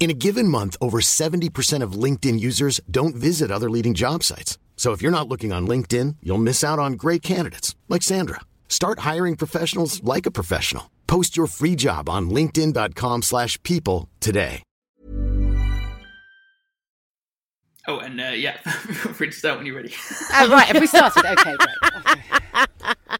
In a given month, over 70% of LinkedIn users don't visit other leading job sites. So if you're not looking on LinkedIn, you'll miss out on great candidates like Sandra. Start hiring professionals like a professional. Post your free job on linkedin.com/people slash people today. Oh, and uh, yeah, feel free to start when you're ready. Oh, right, have we started? Okay, great.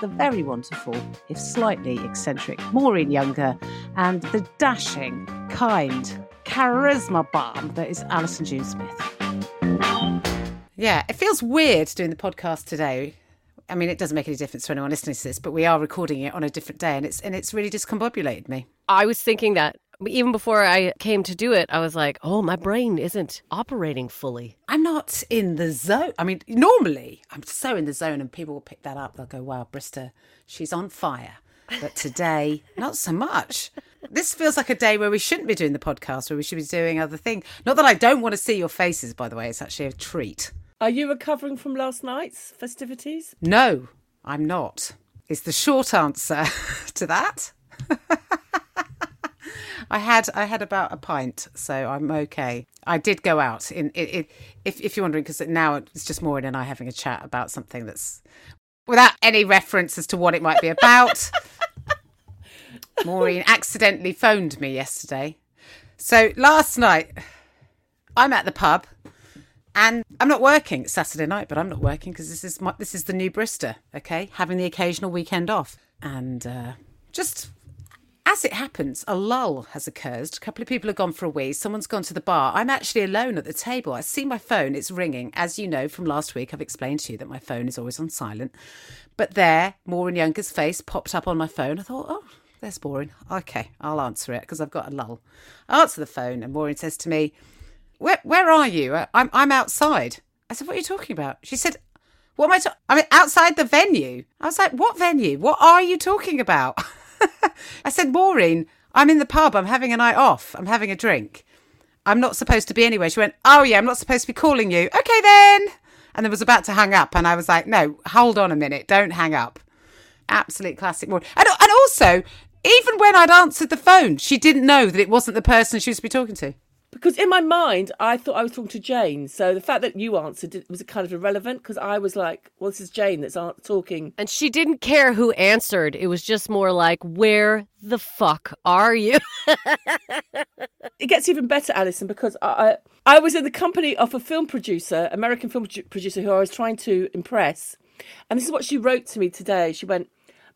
the very wonderful, if slightly eccentric, Maureen Younger, and the dashing, kind, charisma bomb that is Alison June Smith. Yeah, it feels weird doing the podcast today. I mean, it doesn't make any difference to anyone listening to this, but we are recording it on a different day, and it's and it's really discombobulated me. I was thinking that even before I came to do it, I was like, oh, my brain isn't operating fully. I'm not in the zone. I mean, normally I'm so in the zone, and people will pick that up. They'll go, "Wow, Brister, she's on fire." But today, not so much. This feels like a day where we shouldn't be doing the podcast, where we should be doing other things. Not that I don't want to see your faces, by the way. It's actually a treat. Are you recovering from last night's festivities? No, I'm not. Is the short answer to that. I had I had about a pint, so I'm okay. I did go out in if if you're wondering, because now it's just Maureen and I having a chat about something that's without any reference as to what it might be about. Maureen accidentally phoned me yesterday. So last night, I'm at the pub, and I'm not working. It's Saturday night, but I'm not working because this is my, this is the new Brister. Okay, having the occasional weekend off, and uh, just as it happens, a lull has occurred. A couple of people have gone for a wee. Someone's gone to the bar. I'm actually alone at the table. I see my phone. It's ringing. As you know from last week, I've explained to you that my phone is always on silent. But there, Maureen Younger's face popped up on my phone. I thought, oh, there's Maureen. Okay, I'll answer it because I've got a lull. I answer the phone, and Maureen says to me, "Where, where are you? I'm, I'm outside." I said, "What are you talking about?" She said, "What am I? Ta- I mean, outside the venue." I was like, "What venue? What are you talking about?" I said, Maureen, I'm in the pub. I'm having a night off. I'm having a drink. I'm not supposed to be anywhere. She went, Oh, yeah, I'm not supposed to be calling you. Okay, then. And then was about to hang up. And I was like, No, hold on a minute. Don't hang up. Absolute classic Maureen. And, and also, even when I'd answered the phone, she didn't know that it wasn't the person she was to be talking to. Because in my mind, I thought I was talking to Jane. So the fact that you answered it was kind of irrelevant because I was like, well, this is Jane that's talking. And she didn't care who answered. It was just more like, where the fuck are you? It gets even better, Alison, because I, I was in the company of a film producer, American film producer, who I was trying to impress. And this is what she wrote to me today. She went,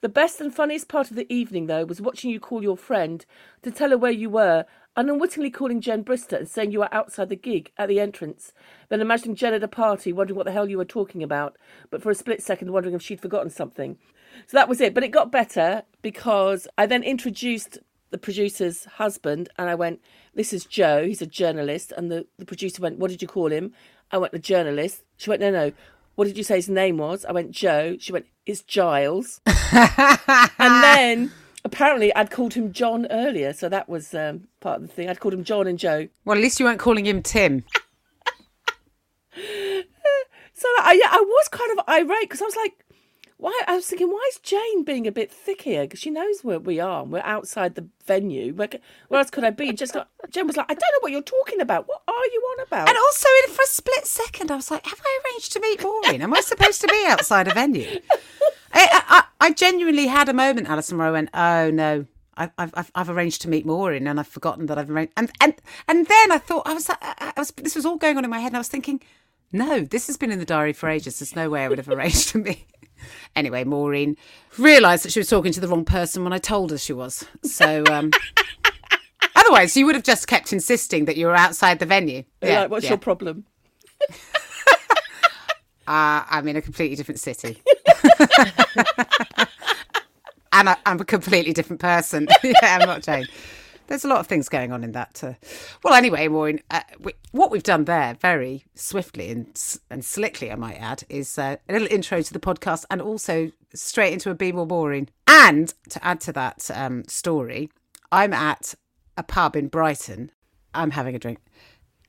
The best and funniest part of the evening, though, was watching you call your friend to tell her where you were, unwittingly calling Jen Brister and saying you were outside the gig at the entrance, then imagining Jen at a party, wondering what the hell you were talking about, but for a split second wondering if she'd forgotten something. So that was it. But it got better because I then introduced the producer's husband and I went, This is Joe, he's a journalist. And the, the producer went, What did you call him? I went, A journalist. She went, No, no. What did you say his name was? I went, Joe. She went, It's Giles. and then apparently I'd called him John earlier. So that was um, part of the thing. I'd called him John and Joe. Well, at least you weren't calling him Tim. So I, yeah, I was kind of irate because I was like, why I was thinking, why is Jane being a bit thick here? Because she knows where we are. and We're outside the venue. Where, where else could I be? Just got, Jane was like, I don't know what you're talking about. What are you on about? And also, in for a split second, I was like, "Have I arranged to meet Maureen? Am I supposed to be outside a venue?" I, I, I genuinely had a moment, Alison, where I went, "Oh no, I've, I've I've arranged to meet Maureen, and I've forgotten that I've arranged." And and and then I thought I was, I was this was all going on in my head, and I was thinking, "No, this has been in the diary for ages. There's no way I would have arranged to meet." Anyway, Maureen realised that she was talking to the wrong person when I told her she was. So. um Otherwise, you would have just kept insisting that you were outside the venue. You're like, what's your problem? Uh, I'm in a completely different city. and I, I'm a completely different person. yeah, I'm not Jane. There's a lot of things going on in that. Uh, well, anyway, Maureen, uh, we, what we've done there very swiftly and and slickly, I might add, is uh, a little intro to the podcast and also straight into a Be More Maureen. And to add to that um, story, I'm at a pub in Brighton. I'm having a drink.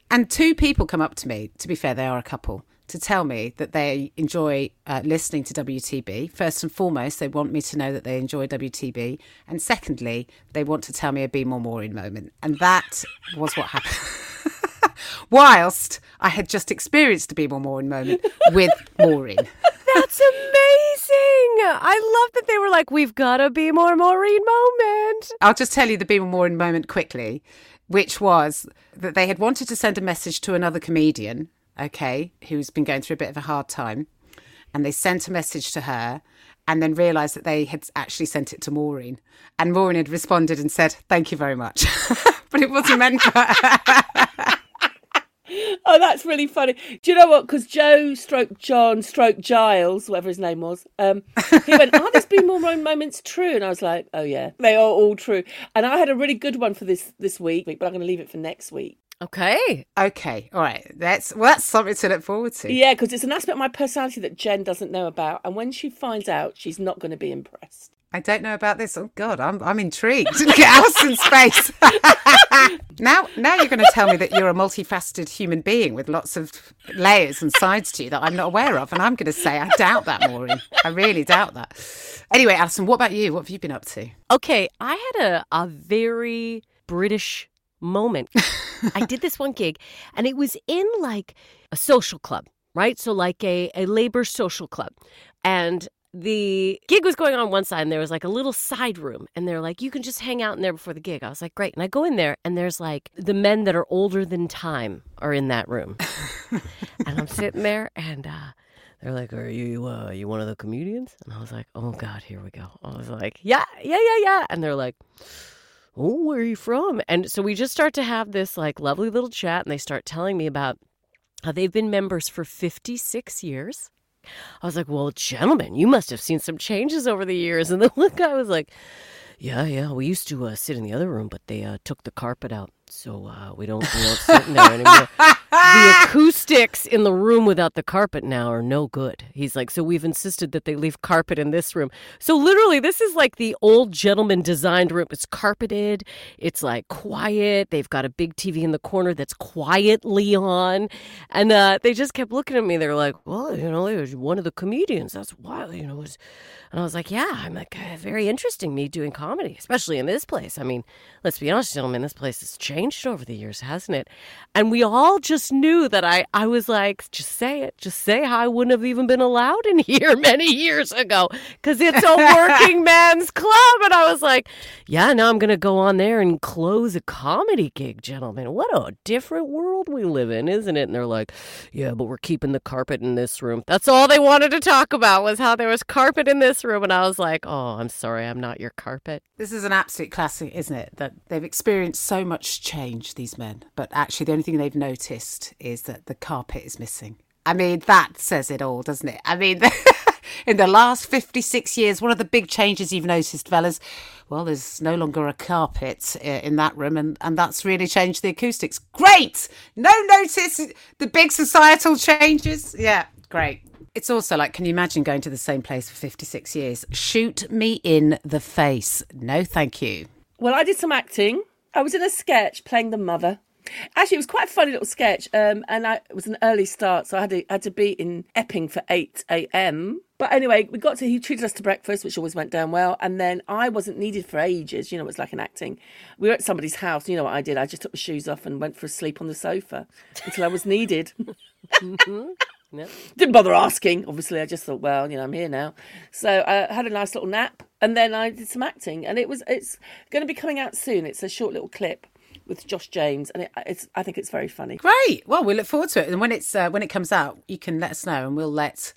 And two people come up to me, to be fair, they are a couple, to tell me that they enjoy uh, listening to WTB. First and foremost, they want me to know that they enjoy WTB. And secondly, they want to tell me a Be More Maureen moment. And that was what happened. Whilst I had just experienced a Be More Maureen moment with Maureen. That's amazing. I love that they were like, we've got a be more Maureen moment. I'll just tell you the Be More Maureen moment quickly, which was that they had wanted to send a message to another comedian, okay, who's been going through a bit of a hard time. And they sent a message to her and then realised that they had actually sent it to Maureen. And Maureen had responded and said, Thank you very much. but it wasn't meant for her. Oh, that's really funny. Do you know what? Because Joe, stroke John, stroke Giles, whatever his name was, um, he went, "Are these Be More moments true?" And I was like, "Oh yeah, they are all true." And I had a really good one for this this week, but I'm going to leave it for next week. Okay. Okay, all right. That's well, that's something to look forward to. Yeah, because it's an aspect of my personality that Jen doesn't know about, and when she finds out, she's not going to be impressed. I don't know about this. Oh God, I'm I'm intrigued. Look at Alison's face. now, now you're going to tell me that you're a multifaceted human being with lots of layers and sides to you that I'm not aware of, and I'm going to say I doubt that, Maureen. I really doubt that. Anyway, Alison, what about you? What have you been up to? Okay, I had a, a very British moment. I did this one gig, and it was in like a social club, right? So, like a, a labor social club. And the gig was going on one side, and there was like a little side room, and they're like, you can just hang out in there before the gig. I was like, great. And I go in there, and there's like the men that are older than time are in that room. and I'm sitting there, and uh, they're like, "Are you uh, you one of the comedians?" And I was like, "Oh God, here we go." I was like, "Yeah, yeah, yeah, yeah." And they're like, "Oh, where are you from?" And so we just start to have this like lovely little chat, and they start telling me about how they've been members for 56 years. I was like, "Well, gentlemen, you must have seen some changes over the years." And the guy was like, "Yeah, yeah, we used to uh, sit in the other room, but they uh, took the carpet out, so uh, we don't we don't sit in there anymore. the acoustics in the room without the carpet now are no good." He's like, "So we've insisted that they leave carpet in this room. So literally, this is like the old gentleman designed room. It's carpeted. It's like quiet. They've got a big TV in the corner that's quietly on, and uh, they just kept looking at me. They're like, "Well, you know, it was one of the comedians. That's wild, you know." It was, and I was like, "Yeah, I'm like uh, very interesting. Me doing comedy, especially in this place. I mean, let's be honest, gentlemen, this place has changed over the years, hasn't it?" And we all just knew that I, I was like, "Just say it. Just say how I wouldn't have even been allowed in here many years ago because it's a working man's club." And I was like, "Yeah, now I'm gonna go on there and close a comedy gig, gentlemen. What a different world we live in, isn't it?" And they're like, "Yeah, but we're keeping the carpet in this room." That's all they wanted to talk about was how there was carpet in this room, and I was like, "Oh, I'm sorry, I'm not your carpet." This is an absolute classic, isn't it? That they've experienced so much change, these men, but actually the only thing they've noticed is that the carpet is missing. I mean, that says it all, doesn't it? I mean, in the last 56 years, one of the big changes you've noticed, fellas, well, there's no longer a carpet uh, in that room, and, and that's really changed the acoustics. Great! No notice the big societal changes. Yeah, great. It's also like, can you imagine going to the same place for 56 years? Shoot me in the face. No, thank you. Well, I did some acting. I was in a sketch playing the mother. Actually, it was quite a funny little sketch, um, and I, it was an early start, so I had to, had to be in Epping for 8 a.m. But anyway, we got to, he treated us to breakfast, which always went down well. And then I wasn't needed for ages. You know, it's like an acting. We were at somebody's house. You know what I did? I just took my shoes off and went for a sleep on the sofa until I was needed. Yep. Didn't bother asking. Obviously, I just thought, well, you know, I'm here now. So I had a nice little nap, and then I did some acting, and it was it's going to be coming out soon. It's a short little clip with Josh James, and it, it's I think it's very funny. Great. Well, we look forward to it. And when it's uh, when it comes out, you can let us know, and we'll let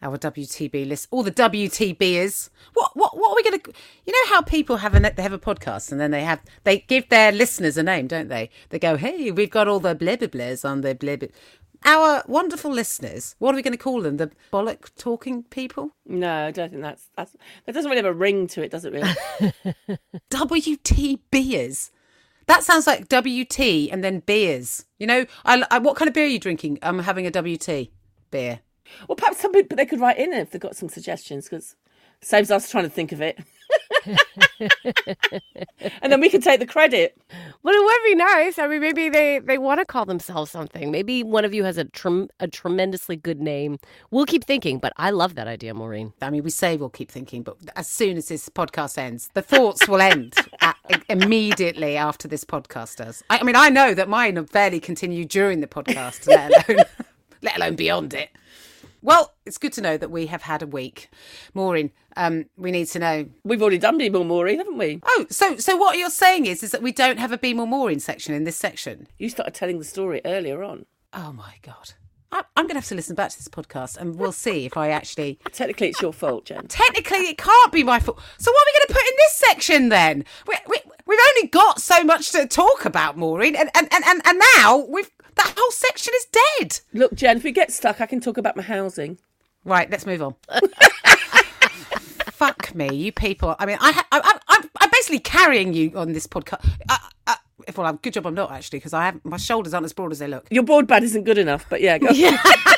our WTB list, all the WTBers. What what what are we going to? You know how people have a they have a podcast, and then they have they give their listeners a name, don't they? They go, hey, we've got all the blah blah blahs on the blah blah. Our wonderful listeners, what are we going to call them? The bollock talking people? No, I don't think that's that's that doesn't really have a ring to it, does it? Really? WTBers. That sounds like WT and then beers. You know, I, I, what kind of beer are you drinking? I'm having a WT beer. well, perhaps some people they could write in if they've got some suggestions because saves us trying to think of it. and then we can take the credit. Well, it would be nice. I mean, maybe they, they want to call themselves something. Maybe one of you has a trem- a tremendously good name. We'll keep thinking, but I love that idea, Maureen. I mean, we say we'll keep thinking, but as soon as this podcast ends, the thoughts will end at, immediately after this podcast does. I, I mean, I know that mine have barely continued during the podcast, let alone, let alone beyond it. Well, it's good to know that we have had a week. Maureen, um, we need to know. We've already done Be More Maureen, haven't we? Oh, so so what you're saying is is that we don't have a Be More Maureen section in this section? You started telling the story earlier on. Oh my god. I- I'm going to have to listen back to this podcast and we'll see if I actually. Technically, it's your fault, Jen. Technically, it can't be my fault. So, what are we going to put in this section then? We, we, we've only got so much to talk about, Maureen, and, and, and, and now we've that whole section is dead. Look, Jen, if we get stuck, I can talk about my housing. Right, let's move on. Fuck me, you people. I mean, I, I, I, I'm, I'm basically carrying you on this podcast. I, I, well, I'm, good job I'm not actually because I have my shoulders aren't as broad as they look. Your broadband isn't good enough, but yeah, go.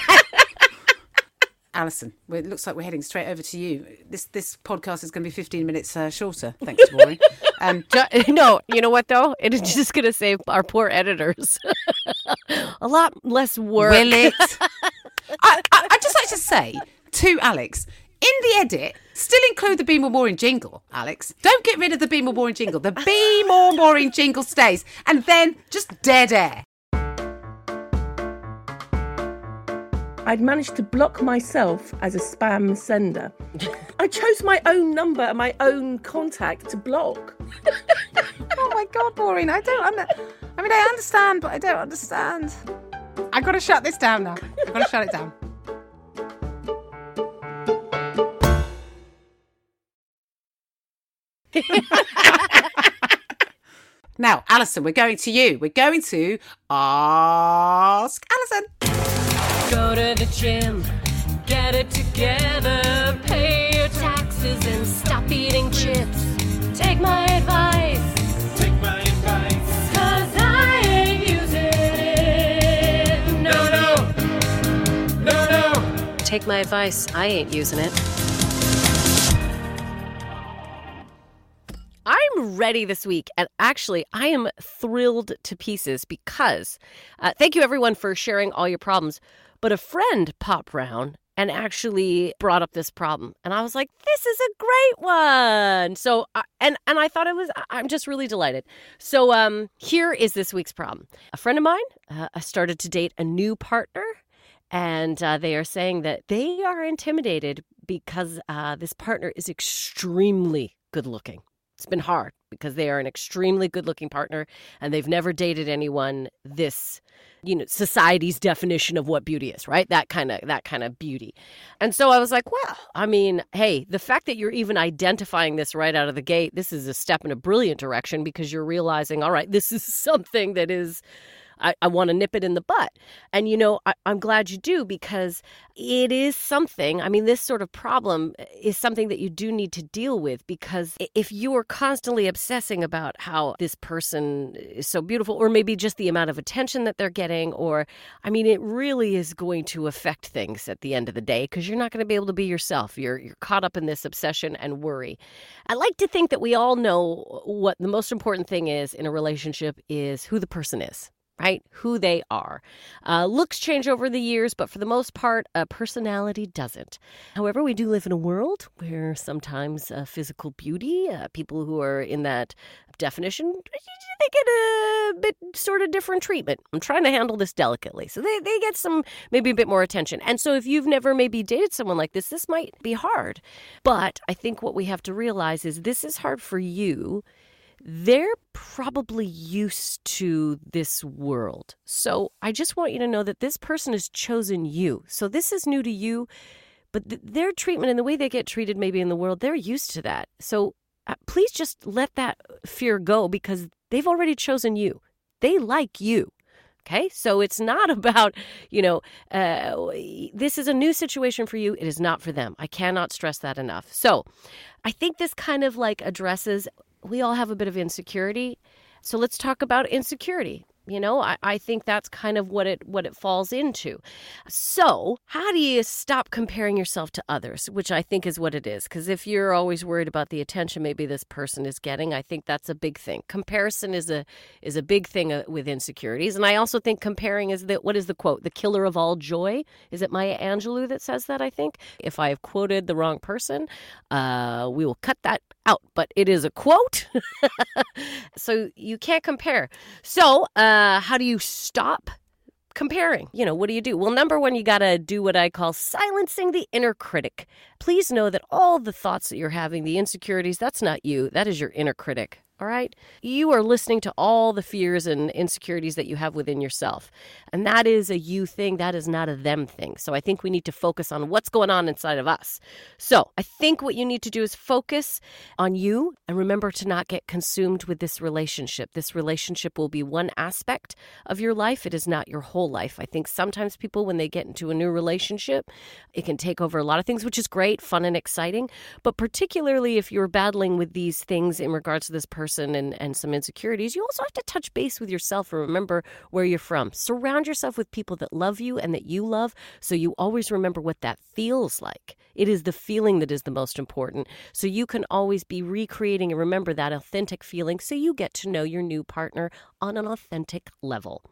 Alison, it looks like we're heading straight over to you. This this podcast is going to be 15 minutes uh, shorter. Thanks, Maureen. Um, no, you know what though? It is just going to save our poor editors a lot less work. will it? I, I, I'd just like to say to Alex, in the edit, still include the Be More Maureen jingle, Alex. Don't get rid of the Be More Maureen jingle. The Be More Maureen jingle stays. And then just dead air. I'd managed to block myself as a spam sender. I chose my own number and my own contact to block. Oh my God, Maureen, I don't under- I mean, I understand, but I don't understand. I've got to shut this down now. I've got to shut it down. now, Alison, we're going to you. We're going to ask Alison. Go to the gym, get it together, pay your taxes and stop eating chips. Take my advice. Take my advice. Cause I ain't using it. No, no. No, no. Take my advice. I ain't using it. I'm ready this week, and actually, I am thrilled to pieces because uh, thank you everyone for sharing all your problems. But a friend popped round and actually brought up this problem, and I was like, "This is a great one." So, uh, and and I thought it was. I'm just really delighted. So, um, here is this week's problem. A friend of mine uh, started to date a new partner, and uh, they are saying that they are intimidated because uh, this partner is extremely good looking. It's been hard because they are an extremely good looking partner and they've never dated anyone this you know society's definition of what beauty is right? That kind of that kind of beauty. And so i was like well i mean hey the fact that you're even identifying this right out of the gate this is a step in a brilliant direction because you're realizing all right this is something that is I, I want to nip it in the butt. And, you know, I, I'm glad you do because it is something. I mean, this sort of problem eh, is something that you do need to deal with because if you are constantly obsessing about how this person is so beautiful, or maybe just the amount of attention that they're getting, or, I mean, it really is going to affect things at the end of the day because you're not going to be able to be yourself. You're, you're caught up in this obsession and worry. I like to think that we all know what the most important thing is in a relationship is who the person is right? Who they are. Uh, looks change over the years, but for the most part, uh, personality doesn't. However, we do live in a world where sometimes uh, physical beauty, uh, people who are in that definition, they get a bit sort of different treatment. I'm trying to handle this delicately. So they, they get some, maybe a bit more attention. And so if you've never maybe dated someone like this, this might be hard. But I think what we have to realize is this is hard for you they're probably used to this world. So I just want you to know that this person has chosen you. So this is new to you, but th- their treatment and the way they get treated maybe in the world, they're used to that. So uh, please just let that fear go because they've already chosen you. They like you. Okay, so it's not about, you know, uh, this is a new situation for you. It is not for them. I cannot stress that enough. So I think this kind of like addresses we all have a bit of insecurity. So let's talk about insecurity. You know, I, I think that's kind of what it what it falls into. So, how do you stop comparing yourself to others, which I think is what it is? Because if you're always worried about the attention maybe this person is getting, I think that's a big thing. Comparison is a is a big thing uh, with insecurities, and I also think comparing is that what is the quote? The killer of all joy. Is it Maya Angelou that says that? I think. If I have quoted the wrong person, uh, we will cut that out. But it is a quote, so you can't compare. So. Uh, how do you stop comparing? You know, what do you do? Well, number one, you got to do what I call silencing the inner critic. Please know that all the thoughts that you're having, the insecurities, that's not you. That is your inner critic. All right. You are listening to all the fears and insecurities that you have within yourself. And that is a you thing. That is not a them thing. So I think we need to focus on what's going on inside of us. So I think what you need to do is focus on you and remember to not get consumed with this relationship. This relationship will be one aspect of your life, it is not your whole life. I think sometimes people, when they get into a new relationship, it can take over a lot of things, which is great, fun, and exciting. But particularly if you're battling with these things in regards to this person, person and, and some insecurities, you also have to touch base with yourself and remember where you're from. Surround yourself with people that love you and that you love so you always remember what that feels like. It is the feeling that is the most important. So you can always be recreating and remember that authentic feeling so you get to know your new partner on an authentic level.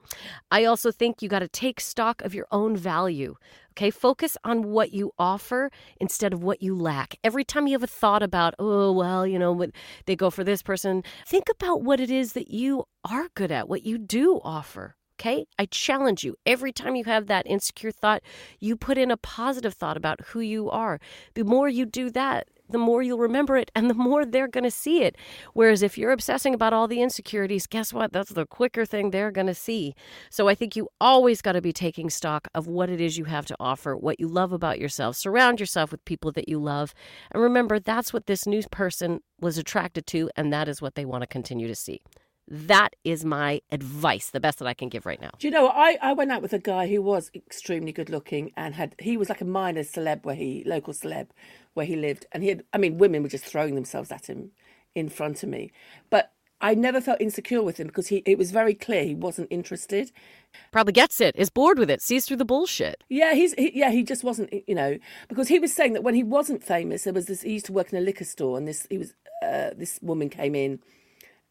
I also think you got to take stock of your own value. Okay, focus on what you offer instead of what you lack. Every time you have a thought about, oh, well, you know, they go for this person, think about what it is that you are good at, what you do offer. Okay, I challenge you every time you have that insecure thought, you put in a positive thought about who you are. The more you do that, the more you'll remember it and the more they're going to see it. Whereas if you're obsessing about all the insecurities, guess what? That's the quicker thing they're going to see. So I think you always got to be taking stock of what it is you have to offer, what you love about yourself. Surround yourself with people that you love. And remember, that's what this new person was attracted to, and that is what they want to continue to see. That is my advice, the best that I can give right now. Do you know, I, I went out with a guy who was extremely good looking and had, he was like a minor celeb where he, local celeb where he lived. And he had, I mean, women were just throwing themselves at him in front of me. But I never felt insecure with him because he, it was very clear he wasn't interested. Probably gets it, is bored with it, sees through the bullshit. Yeah, he's he, yeah he just wasn't you know because he was saying that when he wasn't famous there was this he used to work in a liquor store and this he was uh, this woman came in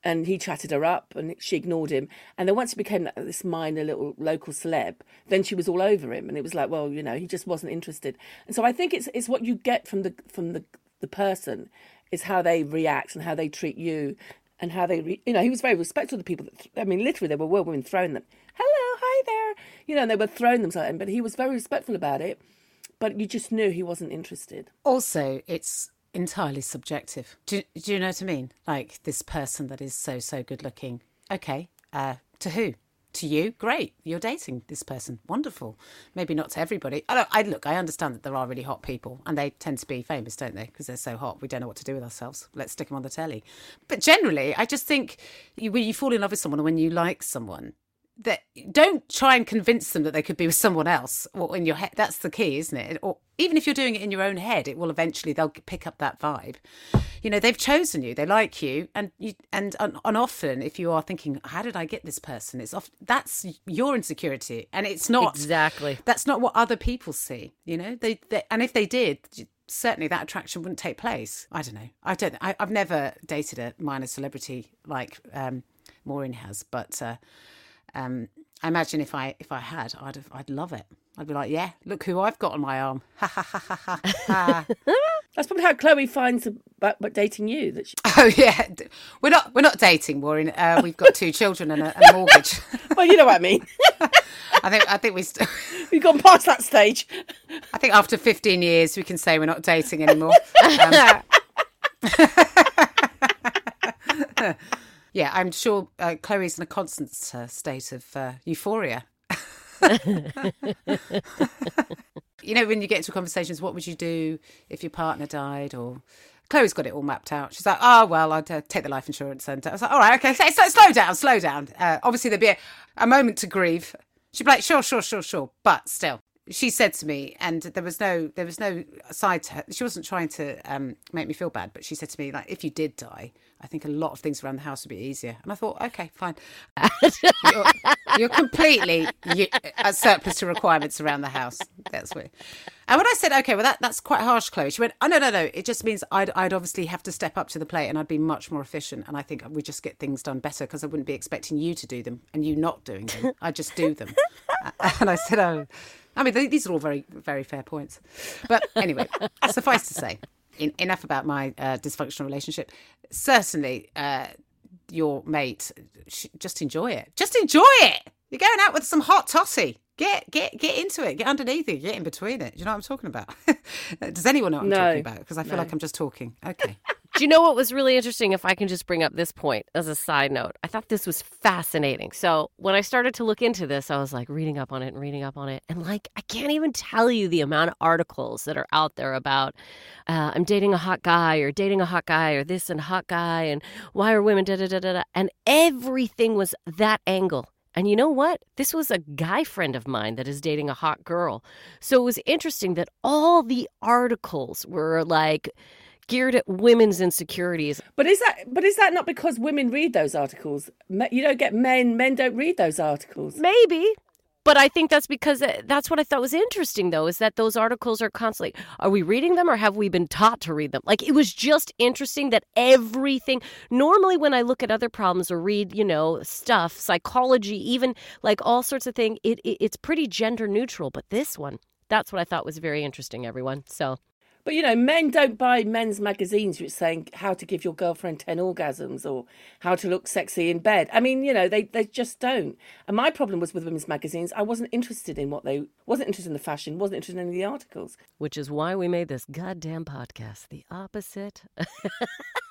and he chatted her up and she ignored him. And then once he became this minor little local celeb then she was all over him and it was like well you know he just wasn't interested. And so i think it's it's what you get from the from the the person is how they react and how they treat you and how they re- you know he was very respectful the people that th- i mean literally there were women throwing them hello hi there you know and they were throwing themselves at him but he was very respectful about it but you just knew he wasn't interested. Also it's entirely subjective. Do, do you know what I mean? Like this person that is so, so good looking. Okay. Uh, to who? To you? Great. You're dating this person. Wonderful. Maybe not to everybody. I, I look, I understand that there are really hot people and they tend to be famous, don't they? Because they're so hot. We don't know what to do with ourselves. Let's stick them on the telly. But generally, I just think you, when you fall in love with someone or when you like someone, that don't try and convince them that they could be with someone else or in your head that's the key isn't it? Or even if you're doing it in your own head it will eventually they'll pick up that vibe. You know they've chosen you they like you and you and and often if you are thinking how did i get this person? it's off that's your insecurity and it's not exactly. that's not what other people see you know? They, they and if they did certainly that attraction wouldn't take place. I don't know. I don't I, have never dated a minor celebrity like um maureen has but uh um, I imagine if I if I had, I'd have, I'd love it. I'd be like, yeah, look who I've got on my arm. Ha ha ha ha ha. ha. That's probably how Chloe finds about, about dating you. That she... oh yeah, we're not we're not dating, Maureen. Uh, we've got two children and a, a mortgage. well, you know what I mean. I think I think we. St- We've gone past that stage. I think after 15 years, we can say we're not dating anymore. Um, yeah, I'm sure uh, Chloe's in a constant uh, state of uh, euphoria. you know, when you get into conversations, what would you do if your partner died? Or Chloe's got it all mapped out. She's like, oh, well, I'd uh, take the life insurance. And I was like, all right, okay, so, so, slow down, slow down. Uh, obviously, there'd be a, a moment to grieve. She'd be like, sure, sure, sure, sure. But still, she said to me, and there was no, there was no side to her. She wasn't trying to um, make me feel bad, but she said to me, like, if you did die, I think a lot of things around the house would be easier. And I thought, okay, fine. you're, you're completely you, a surplus to requirements around the house. That's weird. And when I said, okay, well, that, that's quite harsh, Chloe, she went, oh, no, no, no. It just means I'd, I'd obviously have to step up to the plate and I'd be much more efficient. And I think we just get things done better because I wouldn't be expecting you to do them and you not doing them. I just do them. and I said, oh, I mean, these are all very, very fair points. But anyway, suffice to say, in, enough about my uh, dysfunctional relationship. Certainly, uh, your mate, sh- just enjoy it. Just enjoy it. You're going out with some hot totty. Get get get into it. Get underneath it. Get in between it. Do you know what I'm talking about? Does anyone know what I'm No. talking about? Because I feel No. like I'm just talking. Okay. Do you know what was really interesting? If I can just bring up this point as a side note, I thought this was fascinating. So when I started to look into this, I was like reading up on it and reading up on it. And like, I can't even tell you the amount of articles that are out there about uh, I'm dating a hot guy or dating a hot guy or this and hot guy and why are women da da da da da. And everything was that angle. And you know what? This was a guy friend of mine that is dating a hot girl. So it was interesting that all the articles were like geared at women's insecurities. But is that but is that not because women read those articles? You don't get men. Men don't read those articles. Maybe. But I think that's because uh, that's what I thought was interesting, though, is that those articles are constantly, are we reading them or have we been taught to read them? Like, it was just interesting that everything, normally when I look at other problems or read, you know, stuff, psychology, even like all sorts of things, it, it, it's pretty gender neutral. But this one, that's what I thought was very interesting, everyone. So, But you know, men don't buy men's magazines which saying how to give your girlfriend ten orgasms or how to look sexy in bed. I mean, you know, they they just don't. And my problem was with women's magazines. I wasn't interested in what they wasn't interested in the fashion, wasn't interested in any of the articles. which is why we made this goddamn podcast. The opposite.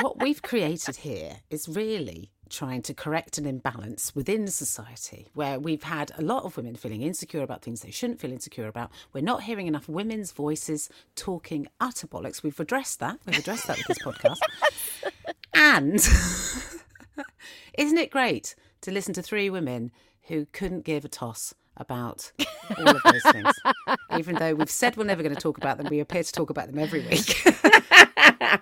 what we've created here is really trying to correct an imbalance within society where we've had a lot of women feeling insecure about things they shouldn't feel insecure about. We're not hearing enough women's voices talking utter bollocks. We've addressed that. We've addressed that with this podcast. And isn't it great to listen to three women who couldn't give a toss about all of those things? Even though we've said we're never going to talk about them, we appear to talk about them every week.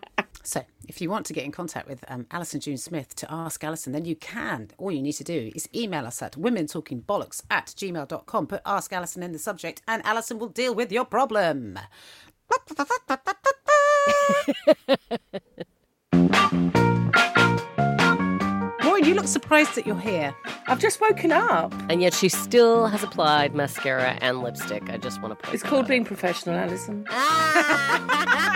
So, if you want to get in contact with um, Alison June Smith to ask Alison, then you can. All you need to do is email us at womentalkingbollocks at gmail.com. Put Ask Alison in the subject, and Alison will deal with your problem. Maureen, you look surprised that you're here. I've just woken up. and yet she still has applied mascara and lipstick. I just want to point It's called out. being professional, Alison.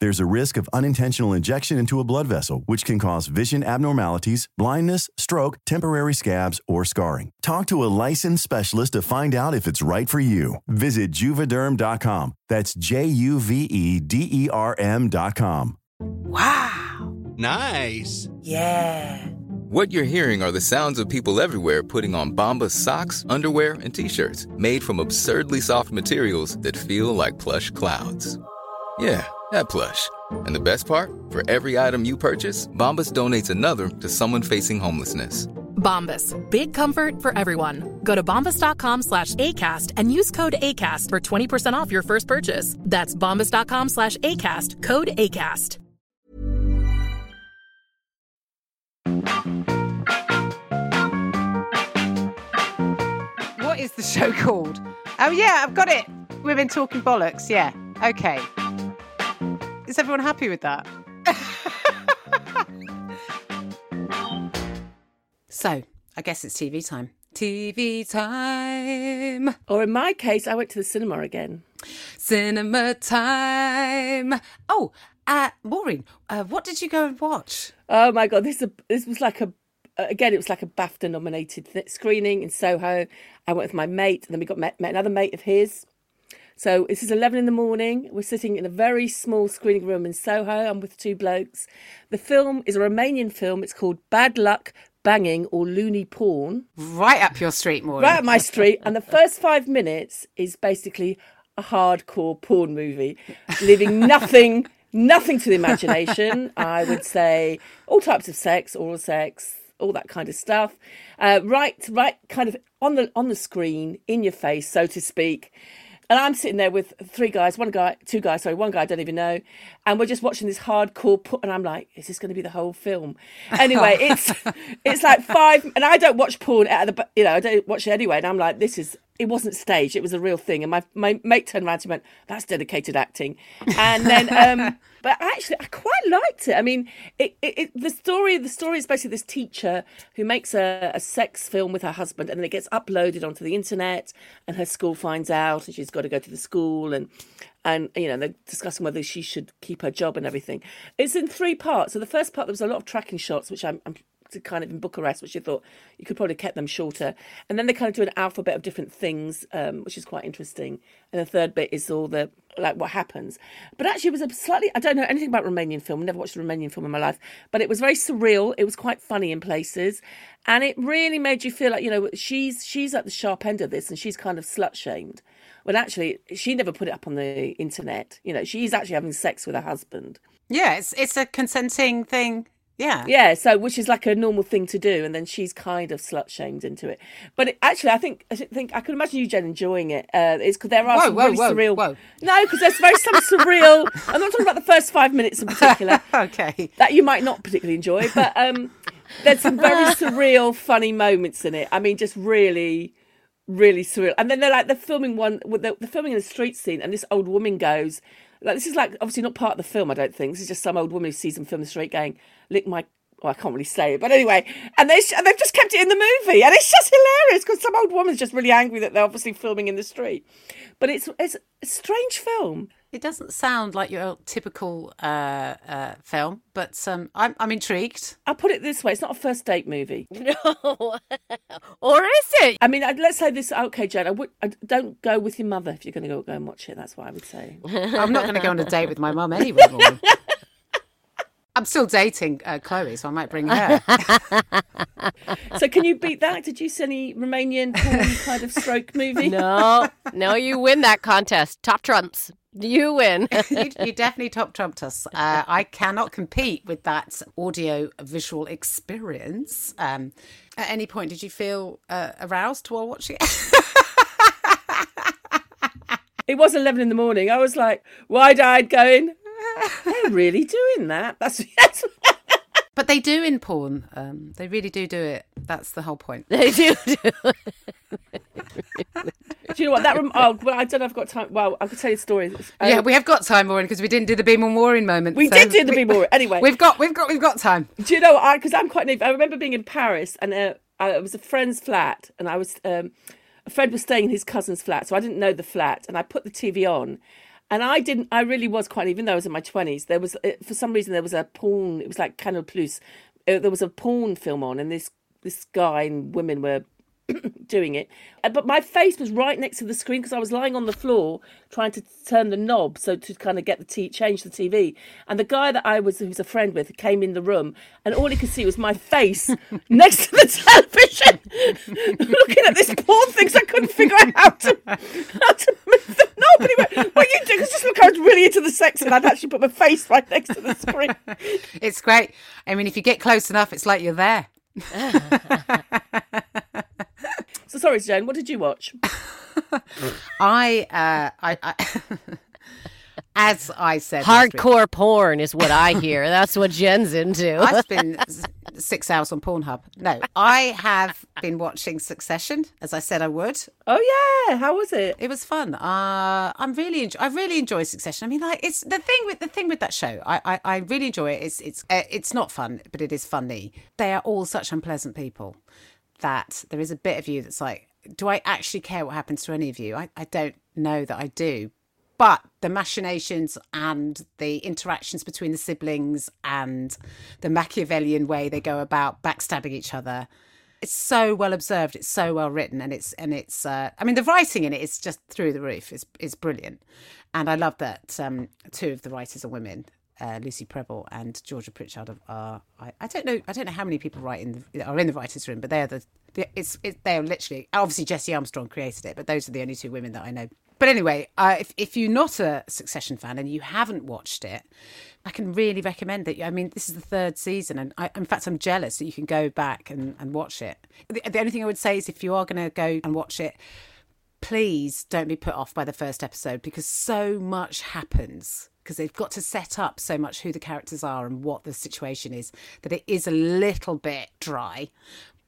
There's a risk of unintentional injection into a blood vessel, which can cause vision abnormalities, blindness, stroke, temporary scabs, or scarring. Talk to a licensed specialist to find out if it's right for you. Visit juvederm.com. That's J U V E D E R M.com. Wow. Nice. Yeah. What you're hearing are the sounds of people everywhere putting on Bombas socks, underwear, and t-shirts made from absurdly soft materials that feel like plush clouds. Yeah, that plush. And the best part? For every item you purchase, Bombas donates another to someone facing homelessness. Bombas. Big comfort for everyone. Go to bombas.com slash ACAST and use code ACAST for 20% off your first purchase. That's bombas.com slash ACAST. Code ACAST. What is the show called? Oh, yeah, I've got it. Women Talking Bollocks. Yeah. Okay. Is everyone happy with that? so, I guess it's TV time. TV time. Or in my case, I went to the cinema again. Cinema time. Oh, uh, Maureen, uh, what did you go and watch? Oh my god, this is a, this was like a again, it was like a BAFTA nominated th- screening in Soho. I went with my mate, and then we got met, met another mate of his. So this is 11 in the morning. We're sitting in a very small screening room in Soho. I'm with two blokes. The film is a Romanian film. It's called Bad Luck, Banging or Loony Porn. Right up your street, Maureen. Right up my street. And the first five minutes is basically a hardcore porn movie, leaving nothing, nothing to the imagination. I would say all types of sex, oral sex, all that kind of stuff. Uh, right, right, kind of on the on the screen, in your face, so to speak. And I'm sitting there with three guys, one guy, two guys, sorry, one guy I don't even know, and we're just watching this hardcore put. And I'm like, is this going to be the whole film? Anyway, it's it's like five, and I don't watch porn out of the, you know, I don't watch it anyway. And I'm like, this is. It wasn't staged; it was a real thing. And my my mate turned around and went, "That's dedicated acting." And then, um, but actually, I quite liked it. I mean, it, it, it the story the story is basically this teacher who makes a, a sex film with her husband, and then it gets uploaded onto the internet, and her school finds out, and she's got to go to the school and and you know they're discussing whether she should keep her job and everything. It's in three parts. So the first part there was a lot of tracking shots, which I'm, I'm kind of in Bucharest, which you thought you could probably kept them shorter. And then they kind of do an alphabet of different things, um, which is quite interesting. And the third bit is all the like what happens. But actually, it was a slightly I don't know anything about Romanian film. Never watched a Romanian film in my life, but it was very surreal. It was quite funny in places, and it really made you feel like you know she's she's at the sharp end of this, and she's kind of slut shamed. When actually, she never put it up on the internet. You know, she's actually having sex with her husband. Yeah, it's it's a consenting thing. Yeah. Yeah, so which is like a normal thing to do, and then she's kind of slut shamed into it. But it, actually, I think I think I can imagine you, Jen, enjoying it. Uh, it's because there are Whoa, some whoa, really whoa, surreal. whoa. No, because there's very some surreal. I'm not talking about the first five minutes in particular. okay. That you might not particularly enjoy, but um, there's some very surreal, funny moments in it. I mean, just really, really surreal. And then they're like they're filming one. They're, filming in a street scene, and this old woman goes. Like this is like obviously not part of the film. I don't think this is just some old woman who sees them film the street, going, "Lick my well, I can't really say it, but anyway, and they and they've just kept it in the movie, and it's just hilarious because some old woman's just really angry that they're obviously filming in the street, but it's it's a strange film. It doesn't sound like your typical uh, uh, film, but um, I'm I'm intrigued. I'll put it this way: it's not a first date movie. No, or is it? I mean, I'd- let's say this. Okay, Jen, I would. I, don't go with your mother if you're going to go go and watch it. That's what I would say. I'm not going to go on a date with my mum anyway. I'm still dating uh, Chloe, so I might bring her. so, can you beat that? Did you see any Romanian porn kind of stroke movie? No, no, you win that contest. Top trumps. You win. you, you definitely top trumped us. Uh, I cannot compete with that audio visual experience. Um, at any point, did you feel uh, aroused while watching it? It was 11 in the morning. I was like wide eyed going, they're really doing that. That's, that's but they do in porn. Um, they really do do it. That's the whole point. They do. do. Do you know what that? Rem- oh, well, I don't know. if I've got time. Well, I could tell you a story. Um, yeah, we have got time, Maureen, because we didn't do the Be More Maureen moment. We so did do the we- Beam Maureen. Anyway. we've got, we've got, we've got time. Do you know? I because I'm quite naive. I remember being in Paris, and uh, I, it was a friend's flat, and I was um, a friend was staying in his cousin's flat, so I didn't know the flat, and I put the TV on, and I didn't. I really was quite, even though I was in my twenties. There was uh, for some reason there was a porn. It was like Canal Plus. Uh, there was a porn film on, and this this guy and women were doing it. Uh, But my face was right next to the screen because I was lying on the floor trying to turn the knob so to kind of get the t- change the TV. And the guy that I was who was a friend with came in the room, and all he could see was my face next to the television, looking at this porn thing. So I couldn't figure out how to how to move the knob. And he went, "What are you doing?" just look, I was really into the sex, and I'd actually put my face right next to the screen. It's great. I mean, if you get close enough, it's like you're there. So sorry, Jane. What did you watch? I, uh, I, I as I said, last week, Hardcore porn is what I hear. That's what Jen's into. I spend s- six hours on Pornhub. No, I have been watching Succession, as I said I would. Oh yeah, how was it? It was fun. Uh, I'm really, enjoy- I really enjoy Succession. I mean, like it's the thing with the thing with that show. I, I, I really enjoy it. It's, it's, uh, it's not fun, but it is funny. They are all such unpleasant people that there is a bit of you that's like, do I actually care what happens to any of you? I, I don't know that I do. But the machinations and the interactions between the siblings and the Machiavellian way they go about backstabbing each other, it's so well observed. It's so well written, and it's and it's. Uh, I mean, the writing in it is just through the roof. It's it's brilliant, and I love that um, two of the writers are women. Uh, Lucy Prebble and Georgia Pritchard are. I, I don't know. I don't know how many people write in the, are in the writers' room, but they are the. the it's it, they are literally obviously Jesse Armstrong created it, but those are the only two women that I know. But anyway, uh, if if you're not a Succession fan and you haven't watched it, I can really recommend it. I mean, this is the third season, and I, in fact, I'm jealous that you can go back and, and watch it. The, the only thing I would say is if you are going to go and watch it, please don't be put off by the first episode because so much happens because they've got to set up so much who the characters are and what the situation is that it is a little bit dry.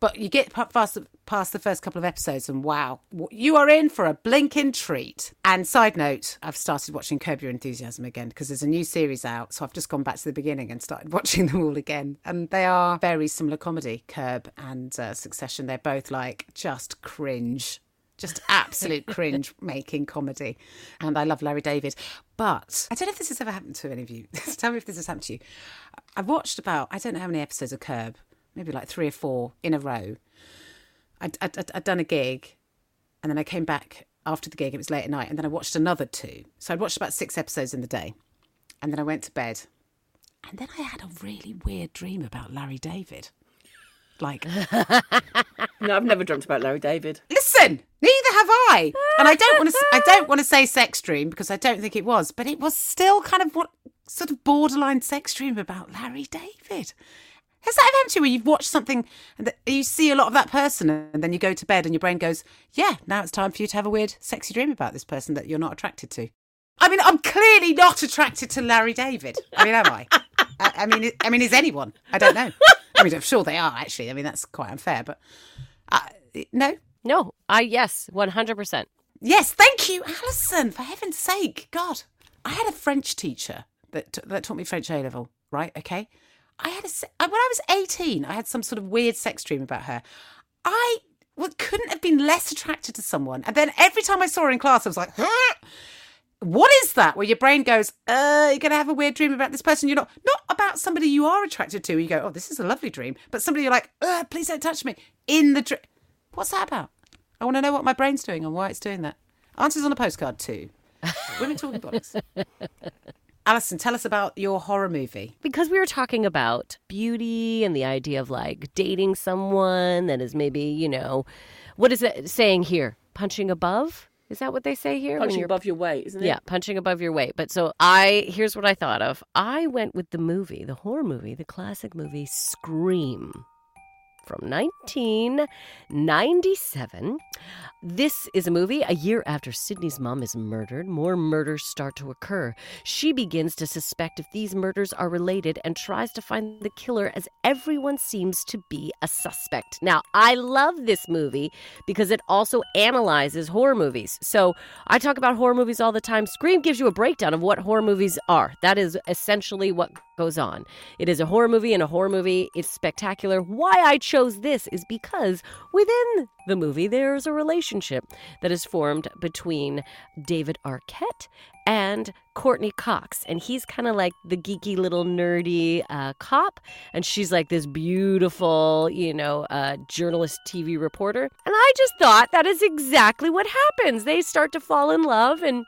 But you get past the, past the first couple of episodes, and wow, you are in for a blinking treat. And side note, I've started watching Curb Your Enthusiasm again because there's a new series out. So I've just gone back to the beginning and started watching them all again. And they are very similar comedy, Curb and uh, Succession. They're both like just cringe just absolute cringe making comedy. And I love Larry David. But I don't know if this has ever happened to any of you. Tell me if this has happened to you. I've watched about, I don't know how many episodes of Curb, maybe like three or four in a row. I'd, I'd- I'd done a gig and then I came back after the gig, it was late at night, and then I watched another two. So I'd watched about six episodes in the day. And then I went to bed. And then I had a really weird dream about Larry David. Like, No, I've never dreamt about Larry David. listen neither have i. And i don't want to i don't want to say sex dream because i don't think it was but it was still kind of what sort of borderline sex dream about larry david. Has that ever happened to you where you've watched something and that you see a lot of that person and then you go to bed and your brain goes yeah now it's time for you to have a weird sexy dream about this person that you're not attracted to. I mean i'm clearly not attracted to larry david. I mean am i? I, I mean i mean is anyone? I don't know i mean i'm sure they are actually i mean that's quite unfair but uh, no No, I yes, one hundred percent. Yes, thank you, Alison. For heaven's sake, God, I had a French teacher that that taught me French A level. Right? Okay. I had a se- when I was eighteen, I had some sort of weird sex dream about her. I well, couldn't have been less attracted to someone, and then every time I saw her in class, I was like, huh? What is that? Where your brain goes, uh, you're gonna have a weird dream about this person. You're not not about somebody you are attracted to. You go, oh, this is a lovely dream, but somebody you're like, uh, please don't touch me in the dream. What's that about? I want to know what my brain's doing and why it's doing that. Answers on a postcard too. Women talking bollocks. Alison, tell us about your horror movie. Because we were talking about beauty and the idea of like dating someone that is maybe, you know, what is it saying here? Punching above? Is that what they say here? When Punching above your weight, isn't it? Yeah, punching above your weight. But so I, here's what I thought of. I went with the movie, the horror movie, the classic movie Scream from 1997. This is a movie a year after Sydney's mom is murdered. More murders start to occur. She begins to suspect if these murders are related and tries to find the killer as everyone seems to be a suspect. Now, I love this movie because it also analyzes horror movies. So I talk about horror movies all the time. Scream gives you a breakdown of what horror movies are. That is essentially what goes on. It is a horror movie, and a horror movie It's spectacular. Why I chose this is because within the movie, there's a relationship that is formed between David Arquette and Courteney Cox. And he's kind of like the geeky little nerdy uh, cop, and she's like this beautiful, you know, uh, journalist TV reporter. And I just thought that is exactly what happens. They start to fall in love and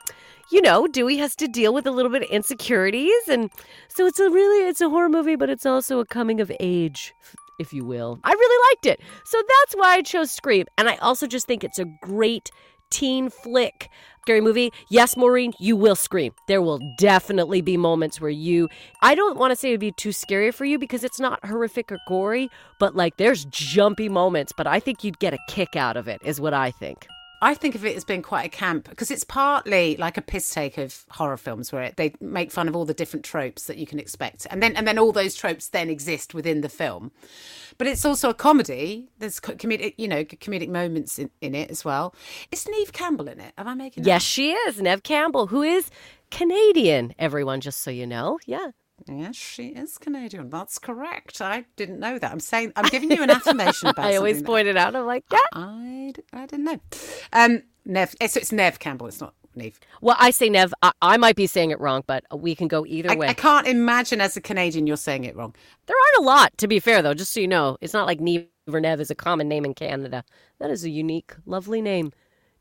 you know, Dewey has to deal with a little bit of insecurities and so it's a really it's a horror movie, but it's also a coming of age if you will. I really liked it. So that's why I chose Scream. And I also just think it's a great teen flick. Scary movie. Yes, Maureen, you will scream. There will definitely be moments where you I don't want to say it would be too scary for you because it's not horrific or gory, but like there's jumpy moments, but I think you'd get a kick out of it, is what I think. I think of it as being quite a camp because it's partly like a piss take of horror films where they make fun of all the different tropes that you can expect, and then and then all those tropes then exist within the film. But it's also a comedy. There's comedic, you know, comedic moments in, in it as well. Is Neve Campbell in it? Am I making? that Yes, she is. Neve Campbell, who is Canadian, everyone, just so you know. Yeah. Yes, she is Canadian. That's correct. I didn't know that. I'm saying I'm giving you an affirmation about. I always point it out. I'm like, yeah. I, I didn't know. Um, Nev. So it's Nev Campbell. It's not Neve. Well, I say Nev. I, I might be saying it wrong, but we can go either I, way. I can't imagine as a Canadian you're saying it wrong. There aren't a lot, to be fair, though, just so you know. It's not like Neve or Nev is a common name in Canada. That is a unique, lovely name.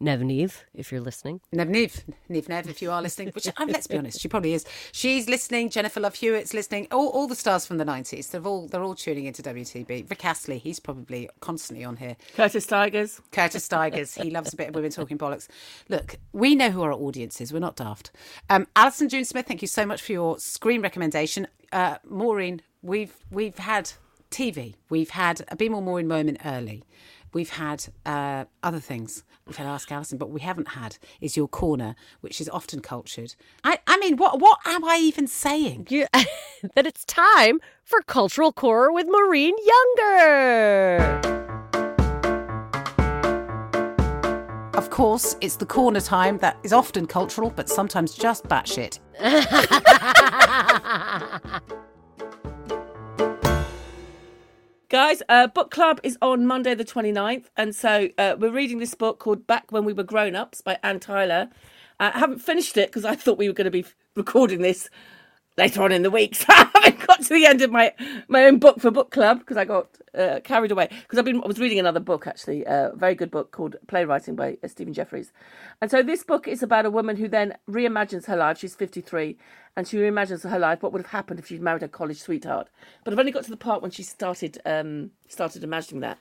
Nev Neve, if you're listening. Nev Neve, Neve Nev, if you are listening, which um, let's be honest, she probably is. She's listening. Jennifer Love Hewitt's listening. All, all the stars from the nineties. They're all they're all tuning into WTB. Rick Astley, he's probably constantly on here. Curtis Tigers. Curtis Stigers, he loves a bit of women talking bollocks. Look, we know who our audience is. We're not daft. Um, Alison June Smith, thank you so much for your screen recommendation. Uh, Maureen, we've we've had TV. We've had a Be More Maureen moment early. We've had uh, other things. We've had Ask Alison, but we haven't had is your corner, which is often cultured. I, I mean, what what am I even saying? You, that it's time for Cultural Core with Maureen Younger. Of course, it's the corner time that is often cultural, but sometimes just batshit. Guys, uh, book club is on Monday the 29th. And so uh, we're reading this book called Back When We Were Grown Ups by Anne Tyler. Uh, I haven't finished it because I thought we were going to be recording this later on in the week. So I haven't got to the end of my, my own book for book club because I got uh, carried away. Because I've been I was reading another book actually, uh, a very good book called Playwriting by uh, Stephen Jeffreys. And so this book is about a woman who then reimagines her life. She's 53 and she reimagines her life. What would have happened if she'd married her college sweetheart? But I've only got to the part when she started um, started imagining that.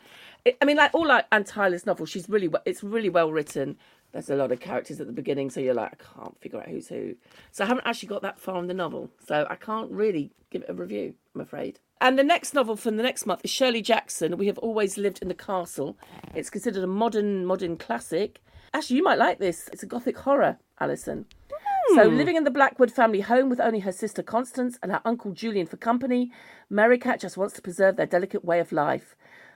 I mean, like all like Anne Tyler's novels, she's really it's really well written. There's a lot of characters at the beginning, so you're like, I can't figure out who's who. So I haven't actually got that far in the novel, so I can't really give it a review. I'm afraid. And the next novel from the next month is Shirley Jackson. We have always lived in the castle. It's considered a modern modern classic. Actually, you might like this. It's a gothic horror, Alison. So, hmm. living in the Blackwood family home with only her sister Constance and her uncle Julian for company, Merricat just wants to preserve their delicate way of life.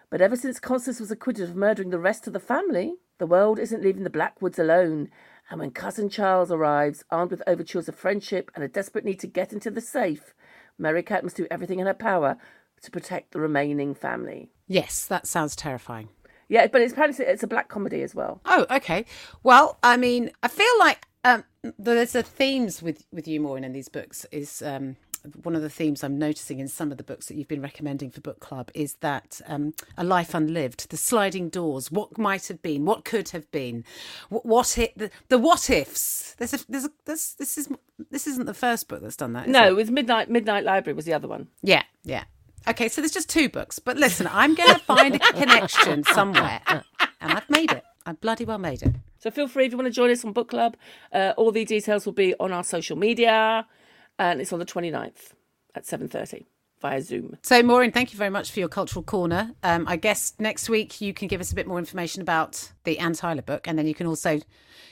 But ever since Constance was acquitted of murdering the rest of the family, the world isn't leaving the Blackwoods alone. And when cousin Charles arrives, armed with overtures of friendship and a desperate need to get into the safe, Merricat must do everything in her power to protect the remaining family. Yes, that sounds terrifying. Yeah, but it's apparently it's a black comedy as well. Oh, okay. Well, I mean, I feel like um, there's a themes with with you, Maureen, in these books. Is um, one of the themes I'm noticing in some of the books that you've been recommending for book club is that um, a life unlived, the sliding doors, what might have been, what could have been, what, what it, the, the what ifs. There's a there's a this this is this isn't the first book that's done that. No, it? it was Midnight Midnight Library was the other one. Yeah, yeah. Okay, so there's just two books, but listen, I'm going to find a connection somewhere, and I've made it. I bloody well made it. So feel free if you want to join us on book club. Uh, all the details will be on our social media, and it's on the 29th at 7:30 via Zoom. So, Maureen, thank you very much for your cultural corner. Um, I guess next week you can give us a bit more information about the Anne Tyler book, and then you can also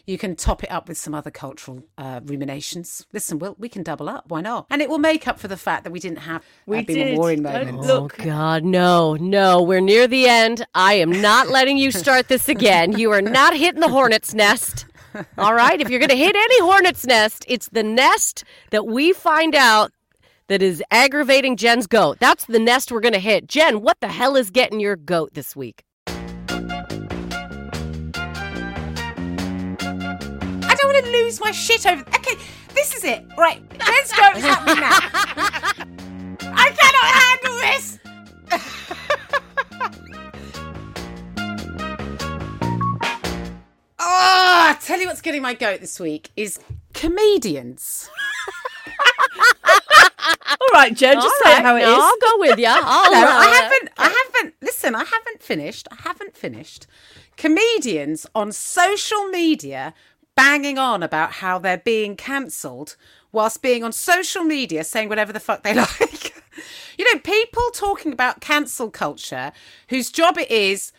you can top it up with some other cultural uh, ruminations. Listen, we'll, we can double up. Why not? And it will make up for the fact that we didn't have We uh, did. Maureen Don't moments. Oh God, no, no. We're near the end. I am not letting you start this again. You are not hitting the hornet's nest. All right? If you're going to hit any hornet's nest, it's the nest that we find out that is aggravating Jen's goat. That's the nest we're going to hit. Jen, what the hell is getting your goat this week? I don't want to lose my shit over. Okay, this is it. Right, let's go. It's happening now. I cannot handle this. Tell you what's getting my goat this week is comedians. All right, Jen, just All say right, how it is. no, I'll go with you. I'll no, I uh, haven't. I haven't. Listen, I haven't finished. I haven't finished. Comedians on social media banging on about how they're being cancelled, whilst being on social media saying whatever the fuck they like. you know, people talking about cancel culture, whose job it is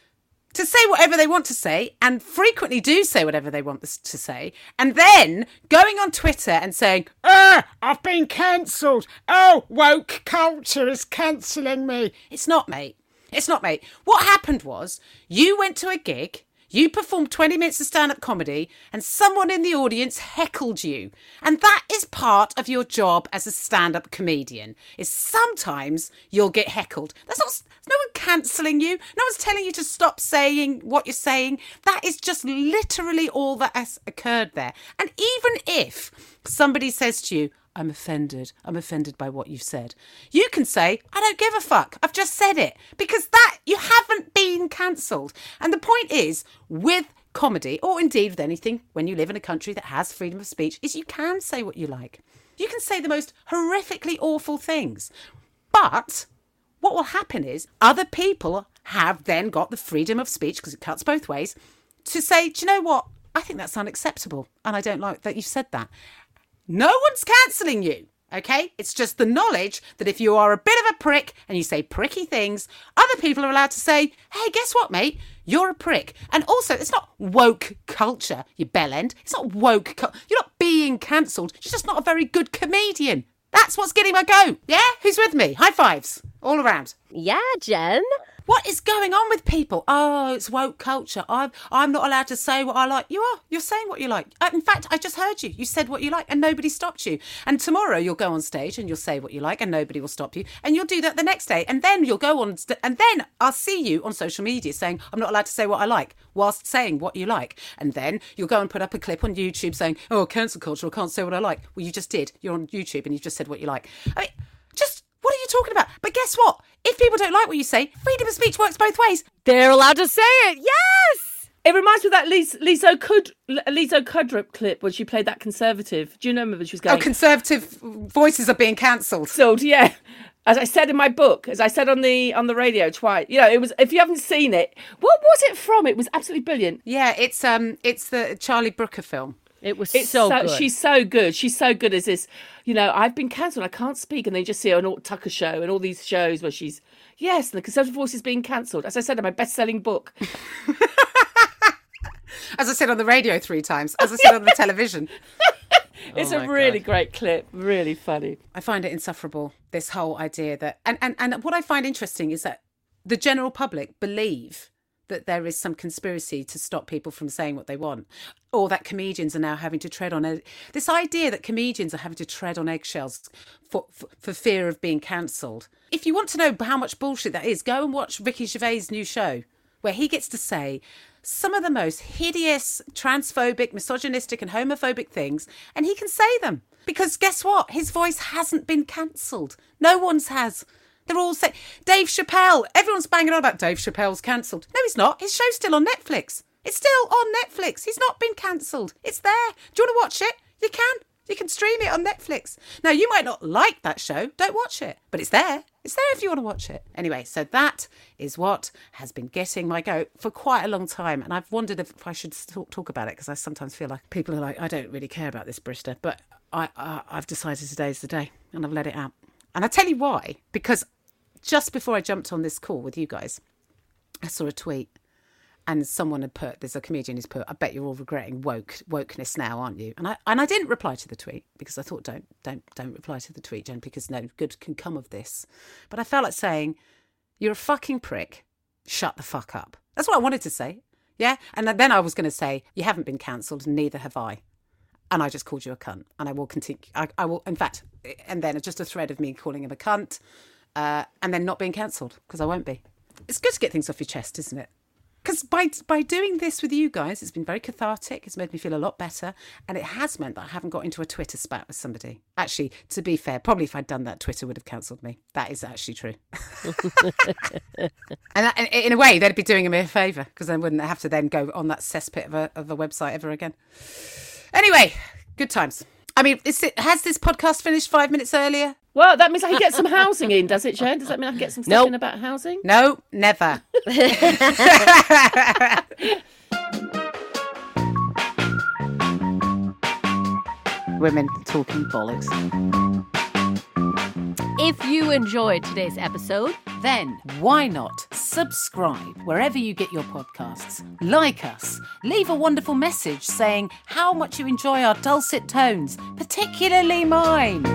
to say whatever they want to say and frequently do say whatever they want to say and then going on twitter and saying ah i've been cancelled. Oh woke culture is cancelling me. It's not mate. It's not mate. What happened was you went to a gig you performed 20 minutes of stand-up comedy and someone in the audience heckled you. And that is part of your job as a stand-up comedian is sometimes you'll get heckled. That's not no one cancelling you. No one's telling you to stop saying what you're saying. That is just literally all that has occurred there. And even if somebody says to you I'm offended. I'm offended by what you've said. You can say, I don't give a fuck. I've just said it. Because that, you haven't been cancelled. And the point is, with comedy, or indeed with anything, when you live in a country that has freedom of speech, is you can say what you like. You can say the most horrifically awful things. But what will happen is other people have then got the freedom of speech, because it cuts both ways, to say, do you know what? I think that's unacceptable. And I don't like that you've said that. No one's cancelling you. Okay? It's just the knowledge that if you are a bit of a prick and you say pricky things, other people are allowed to say, hey, guess what, mate? You're a prick. And also, it's not woke culture, you bellend. It's not woke. You're not being cancelled. You're just not a very good comedian. That's what's getting my goat. Yeah? Who's with me? High fives. All around. Yeah, Jen. What is going on with people? Oh, it's woke culture. I'm I'm not allowed to say what I like. You are. You're saying what you like. Uh, in fact, I just heard you. You said what you like, and nobody stopped you. And tomorrow you'll go on stage and you'll say what you like, and nobody will stop you. And you'll do that the next day, and then you'll go on, st- and then I'll see you on social media saying I'm not allowed to say what I like, whilst saying what you like. And then you'll go and put up a clip on YouTube saying, "Oh, cancel culture. I can't say what I like." Well, you just did. You're on YouTube and you just said what you like. I mean, just. What are you talking about? But guess what? If people don't like what you say, freedom of speech works both ways. They're allowed to say it. Yes. It reminds me of that Lisa, Lisa Kud, Lisa Kudrow clip when she played that conservative. Do you remember when she was going? Oh, conservative voices are being cancelled. So yeah, as I said in my book, as I said on the on the radio twice. You know, it was. If you haven't seen it, what was it from? It was absolutely brilliant. Yeah, it's um, it's the Charlie Brooker film. It was It's so, good. She's so good. She's so good as this. You know, I've been cancelled. I can't speak, and they just see her on Alt Tucker show and all these shows where she's yes, and the Conservative Voice is being cancelled. As I said in my best-selling book. As I said on the radio three times, as I said on the television. It's Oh a really God. great clip. Really funny. I find it insufferable. This whole idea that, and, and and what I find interesting is that the general public believe that there is some conspiracy to stop people from saying what they want, or that comedians are now having to tread on this idea that comedians are having to tread on eggshells for, for, for fear of being cancelled. If you want to know how much bullshit that is, go and watch Ricky Gervais' new show, where he gets to say some of the most hideous, transphobic, misogynistic, and homophobic things, and he can say them. Because guess what? His voice hasn't been cancelled. No one's has. They're all saying Dave Chappelle. Everyone's banging on about Dave Chappelle's cancelled. No, he's not. His show's still on Netflix. It's still on Netflix. He's not been cancelled. It's there. Do you want to watch it? You can. You can stream it on Netflix. Now, you might not like that show. Don't watch it. But it's there. It's there if you want to watch it. Anyway, so that is what has been getting my go for quite a long time. And I've wondered if I should talk, talk about it because I sometimes feel like people are like, I don't really care about this Brister. But I, I, I've decided today's the day and I've let it out. And I tell you why. Because just before I jumped on this call with you guys, I saw a tweet and someone had put there's a comedian who's put I bet you're all regretting woke wokeness now aren't you? And I and I didn't reply to the tweet because I thought don't don't don't reply to the tweet Jen because no good can come of this. But I felt like saying you're a fucking prick. Shut the fuck up. That's what I wanted to say. Yeah? And then I was going to say you haven't been cancelled neither have I. And I just called you a cunt and I will continue I, I will in fact and then just a thread of me calling him a cunt uh, and then not being cancelled because I won't be it's good to get things off your chest isn't it because by by doing this with you guys, it's been very cathartic. It's made me feel a lot better, and it has meant that I haven't got into a Twitter spat with somebody. Actually, to be fair, probably if I'd done that, Twitter would have cancelled me. That is actually true. and, and in a way, they'd be doing me a favour because I wouldn't have to then go on that cesspit of a of a website ever again. Anyway, good times. I mean, it, has this podcast finished five minutes earlier? Well, that means I can get some housing in, does it, Jen? Does that mean I can get some stuff Nope. in about housing? No, never. Women talking bollocks. If you enjoyed today's episode, Then why not subscribe wherever you get your podcasts? Like us, leave a wonderful message saying how much you enjoy our dulcet tones, particularly mine.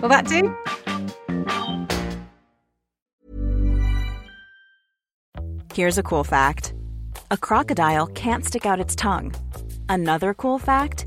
Will that do? Here's a cool fact a crocodile can't stick out its tongue. Another cool fact